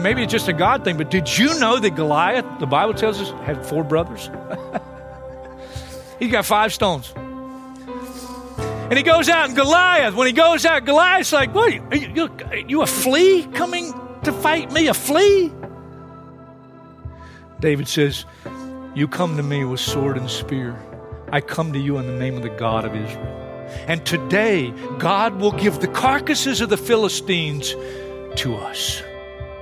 And maybe it's just a God thing, but did you know that Goliath, the Bible tells us, had four brothers? He's got five stones. And he goes out, and Goliath, when he goes out, Goliath's like, What? Are you, are you a flea coming to fight me? A flea? David says, You come to me with sword and spear. I come to you in the name of the God of Israel. And today, God will give the carcasses of the Philistines to us.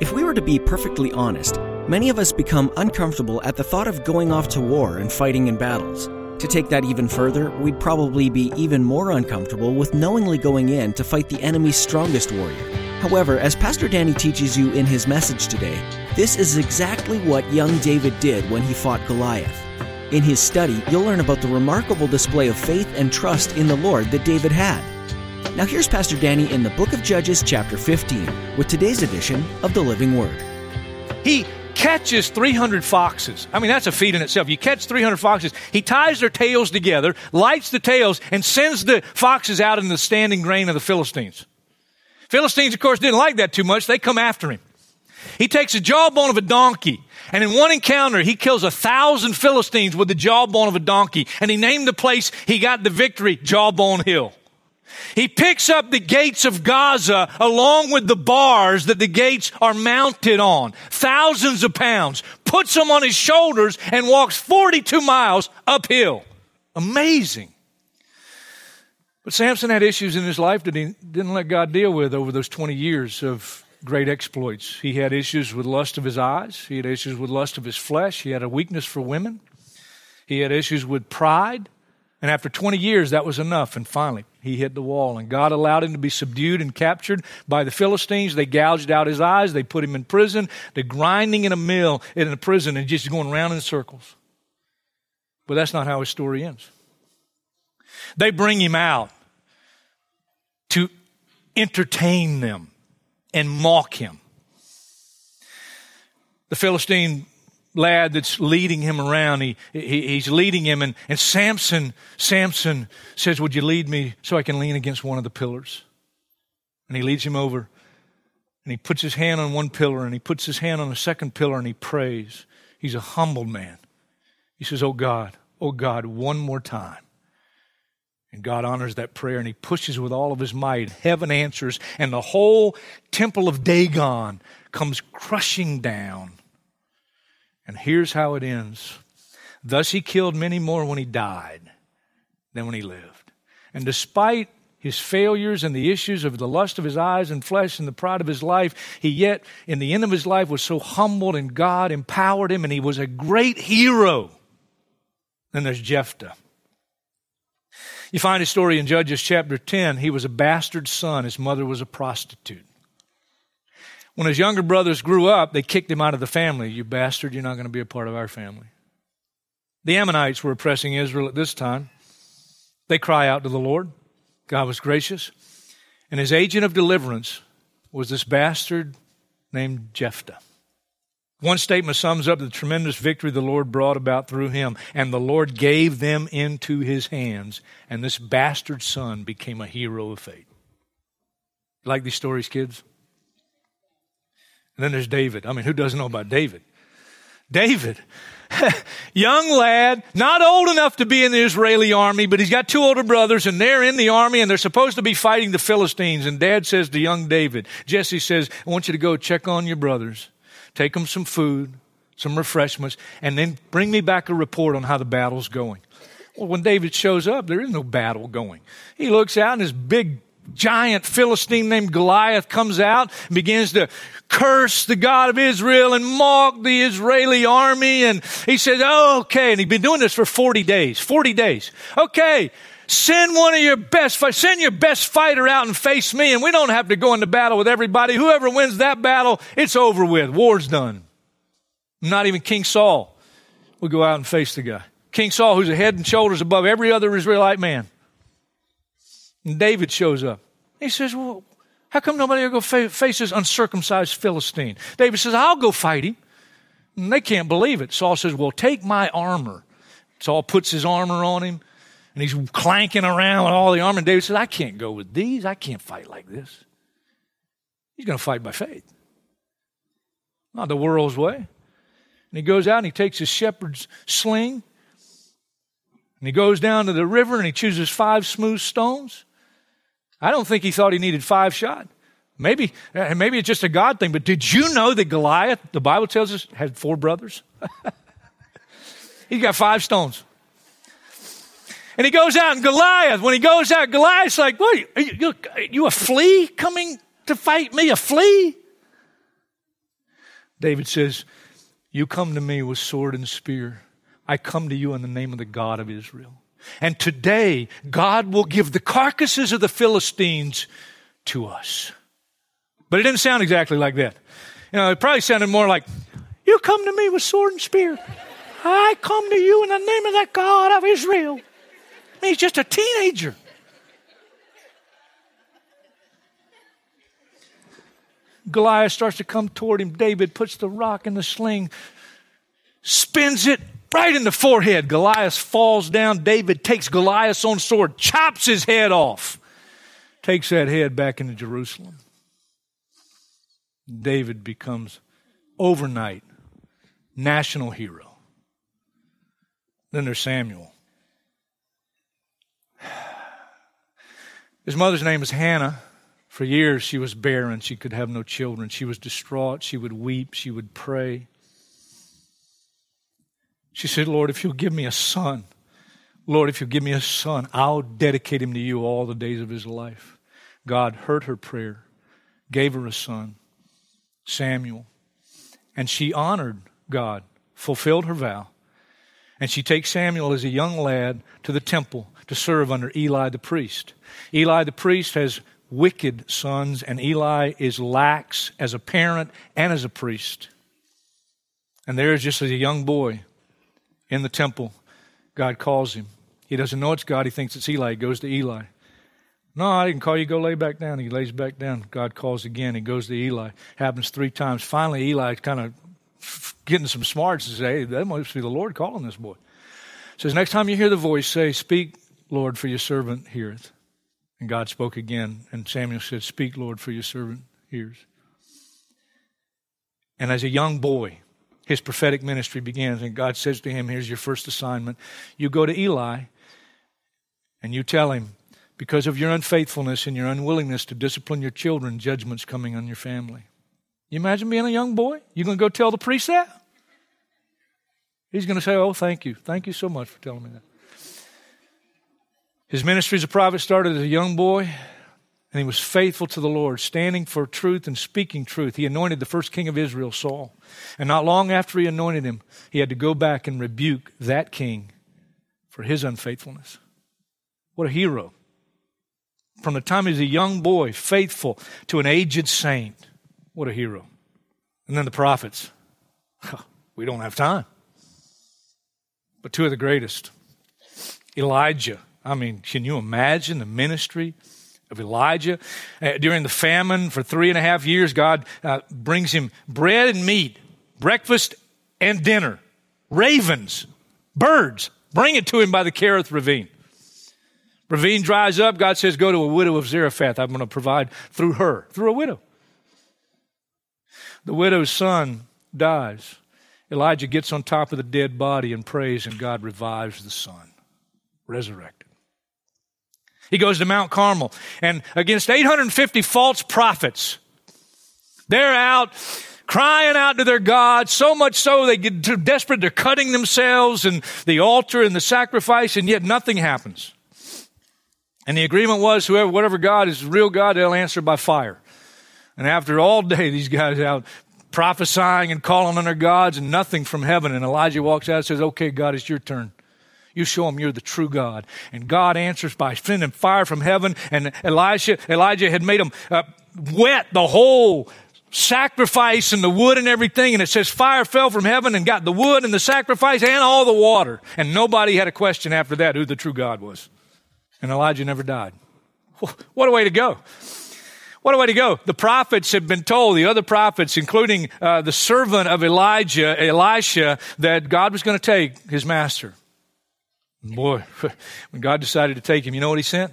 If we were to be perfectly honest, many of us become uncomfortable at the thought of going off to war and fighting in battles. To take that even further, we'd probably be even more uncomfortable with knowingly going in to fight the enemy's strongest warrior. However, as Pastor Danny teaches you in his message today, this is exactly what young David did when he fought Goliath. In his study, you'll learn about the remarkable display of faith and trust in the Lord that David had. Now, here's Pastor Danny in the book of Judges, chapter 15, with today's edition of the Living Word. He catches 300 foxes. I mean, that's a feat in itself. You catch 300 foxes. He ties their tails together, lights the tails, and sends the foxes out in the standing grain of the Philistines. Philistines, of course, didn't like that too much. They come after him. He takes a jawbone of a donkey, and in one encounter, he kills a thousand Philistines with the jawbone of a donkey, and he named the place he got the victory Jawbone Hill. He picks up the gates of Gaza along with the bars that the gates are mounted on, thousands of pounds, puts them on his shoulders and walks 42 miles uphill. Amazing. But Samson had issues in his life that he didn't let God deal with over those 20 years of great exploits. He had issues with lust of his eyes, he had issues with lust of his flesh, he had a weakness for women, he had issues with pride. And after 20 years, that was enough. And finally, he hit the wall. And God allowed him to be subdued and captured by the Philistines. They gouged out his eyes. They put him in prison. They're grinding in a mill in a prison and just going around in circles. But that's not how his story ends. They bring him out to entertain them and mock him. The Philistine lad that's leading him around. He, he, he's leading him, and, and Samson, Samson says, Would you lead me so I can lean against one of the pillars? And he leads him over, and he puts his hand on one pillar, and he puts his hand on the second pillar, and he prays. He's a humbled man. He says, Oh God, oh God, one more time. And God honors that prayer and he pushes with all of his might. Heaven answers, and the whole temple of Dagon comes crushing down. And here's how it ends. Thus he killed many more when he died than when he lived. And despite his failures and the issues of the lust of his eyes and flesh and the pride of his life, he yet, in the end of his life, was so humbled and God empowered him and he was a great hero. Then there's Jephthah. You find his story in Judges chapter 10. He was a bastard son. His mother was a prostitute. When his younger brothers grew up, they kicked him out of the family. You bastard, you're not going to be a part of our family. The Ammonites were oppressing Israel at this time. They cry out to the Lord. God was gracious. And his agent of deliverance was this bastard named Jephthah. One statement sums up the tremendous victory the Lord brought about through him. And the Lord gave them into his hands. And this bastard son became a hero of faith. Like these stories, kids? And then there's David. I mean, who doesn't know about David? David, young lad, not old enough to be in the Israeli army, but he's got two older brothers and they're in the army and they're supposed to be fighting the Philistines. And dad says to young David, Jesse says, I want you to go check on your brothers, take them some food, some refreshments, and then bring me back a report on how the battle's going. Well, when David shows up, there is no battle going. He looks out and his big giant Philistine named Goliath comes out and begins to curse the God of Israel and mock the Israeli army. And he says, oh, okay. And he'd been doing this for 40 days, 40 days. Okay. Send one of your best, send your best fighter out and face me. And we don't have to go into battle with everybody. Whoever wins that battle, it's over with. War's done. Not even King Saul will go out and face the guy. King Saul, who's a head and shoulders above every other Israelite man. And David shows up. He says, Well, how come nobody will go fa- face this uncircumcised Philistine? David says, I'll go fight him. And they can't believe it. Saul says, Well, take my armor. Saul puts his armor on him, and he's clanking around with all the armor. And David says, I can't go with these. I can't fight like this. He's going to fight by faith, not the world's way. And he goes out and he takes his shepherd's sling, and he goes down to the river and he chooses five smooth stones. I don't think he thought he needed five shot. Maybe, and maybe it's just a God thing, but did you know that Goliath, the Bible tells us, had four brothers? He's got five stones. And he goes out, and Goliath, when he goes out, Goliath's like, What? Are you, you, you a flea coming to fight me? A flea? David says, You come to me with sword and spear. I come to you in the name of the God of Israel. And today, God will give the carcasses of the Philistines to us. But it didn't sound exactly like that. You know, it probably sounded more like, You come to me with sword and spear. I come to you in the name of the God of Israel. I mean, he's just a teenager. Goliath starts to come toward him. David puts the rock in the sling, spins it right in the forehead. Goliath falls down. David takes Goliath's own sword, chops his head off, takes that head back into Jerusalem. David becomes overnight national hero. Then there's Samuel. His mother's name is Hannah. For years, she was barren. She could have no children. She was distraught. She would weep. She would pray. She said, Lord, if you'll give me a son, Lord, if you'll give me a son, I'll dedicate him to you all the days of his life. God heard her prayer, gave her a son, Samuel, and she honored God, fulfilled her vow. And she takes Samuel as a young lad to the temple to serve under Eli the priest. Eli the priest has wicked sons, and Eli is lax as a parent and as a priest. And there is just as a young boy in the temple, God calls him. He doesn't know it's God, he thinks it's Eli. He goes to Eli. No, I didn't call you. Go lay back down. He lays back down. God calls again. He goes to Eli. Happens three times. Finally, Eli kind of getting some smarts and say, hey, that must be the Lord calling this boy. Says, next time you hear the voice, say, Speak, Lord, for your servant heareth. And God spoke again, and Samuel said, Speak, Lord, for your servant hears. And as a young boy, his prophetic ministry begins, and God says to him, Here's your first assignment. You go to Eli, and you tell him, because of your unfaithfulness and your unwillingness to discipline your children, judgment's coming on your family. You imagine being a young boy? You're going to go tell the priest that? He's going to say, Oh, thank you. Thank you so much for telling me that. His ministry as a prophet started as a young boy, and he was faithful to the Lord, standing for truth and speaking truth. He anointed the first king of Israel, Saul. And not long after he anointed him, he had to go back and rebuke that king for his unfaithfulness. What a hero. From the time he was a young boy, faithful to an aged saint. What a hero. And then the prophets. We don't have time. But two of the greatest Elijah. I mean, can you imagine the ministry of Elijah? Uh, during the famine for three and a half years, God uh, brings him bread and meat, breakfast and dinner, ravens, birds. Bring it to him by the Kerith ravine. Ravine dries up. God says, Go to a widow of Zarephath. I'm going to provide through her, through a widow. The widow's son dies. Elijah gets on top of the dead body and prays, and God revives the son, resurrected. He goes to Mount Carmel, and against 850 false prophets, they're out crying out to their God, so much so they get too desperate, they're cutting themselves and the altar and the sacrifice, and yet nothing happens. And the agreement was whoever, whatever God is real God, they'll answer by fire. And after all day, these guys out prophesying and calling on their gods and nothing from heaven. And Elijah walks out and says, Okay, God, it's your turn. You show them you're the true God. And God answers by sending fire from heaven. And Elisha, Elijah had made them uh, wet the whole sacrifice and the wood and everything. And it says fire fell from heaven and got the wood and the sacrifice and all the water. And nobody had a question after that who the true God was. And Elijah never died. What a way to go. What a way to go. The prophets had been told, the other prophets, including uh, the servant of Elijah, Elisha, that God was going to take his master. Boy, when God decided to take him, you know what he sent?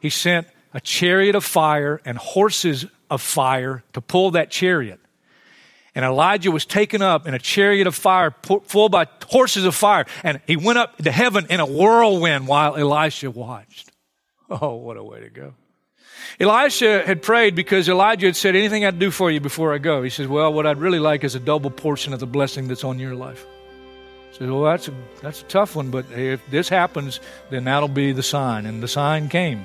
He sent a chariot of fire and horses of fire to pull that chariot. And Elijah was taken up in a chariot of fire, full by horses of fire. And he went up to heaven in a whirlwind while Elisha watched. Oh, what a way to go. Elisha had prayed because Elijah had said, Anything I'd do for you before I go. He says, Well, what I'd really like is a double portion of the blessing that's on your life. Says, Well, that's a, that's a tough one, but if this happens, then that'll be the sign. And the sign came.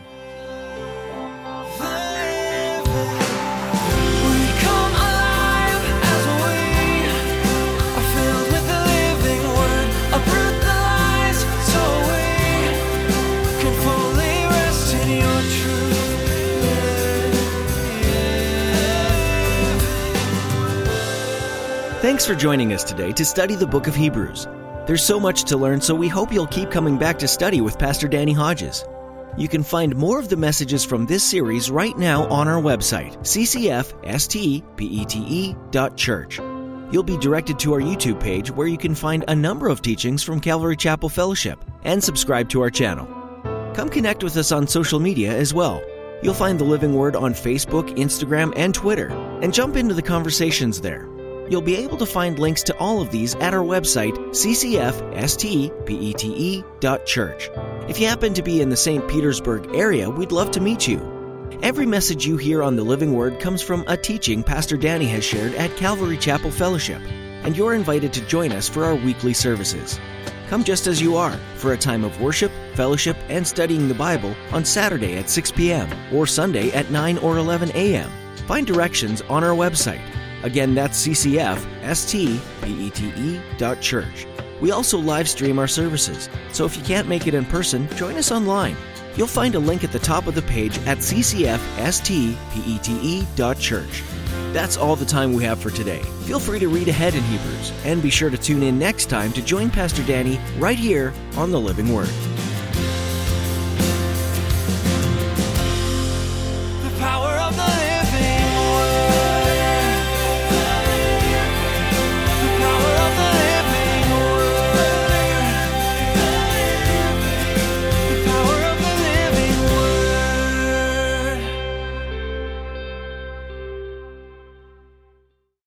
Thanks for joining us today to study the book of Hebrews. There's so much to learn, so we hope you'll keep coming back to study with Pastor Danny Hodges. You can find more of the messages from this series right now on our website, ccfstpete.church. You'll be directed to our YouTube page where you can find a number of teachings from Calvary Chapel Fellowship and subscribe to our channel. Come connect with us on social media as well. You'll find the Living Word on Facebook, Instagram, and Twitter, and jump into the conversations there. You'll be able to find links to all of these at our website, ccfstpete.church. If you happen to be in the St. Petersburg area, we'd love to meet you. Every message you hear on the Living Word comes from a teaching Pastor Danny has shared at Calvary Chapel Fellowship, and you're invited to join us for our weekly services. Come just as you are for a time of worship, fellowship, and studying the Bible on Saturday at 6 p.m. or Sunday at 9 or 11 a.m. Find directions on our website Again, that's ccfstpete.church. We also live stream our services, so if you can't make it in person, join us online. You'll find a link at the top of the page at ccfstpete.church. That's all the time we have for today. Feel free to read ahead in Hebrews, and be sure to tune in next time to join Pastor Danny right here on the Living Word.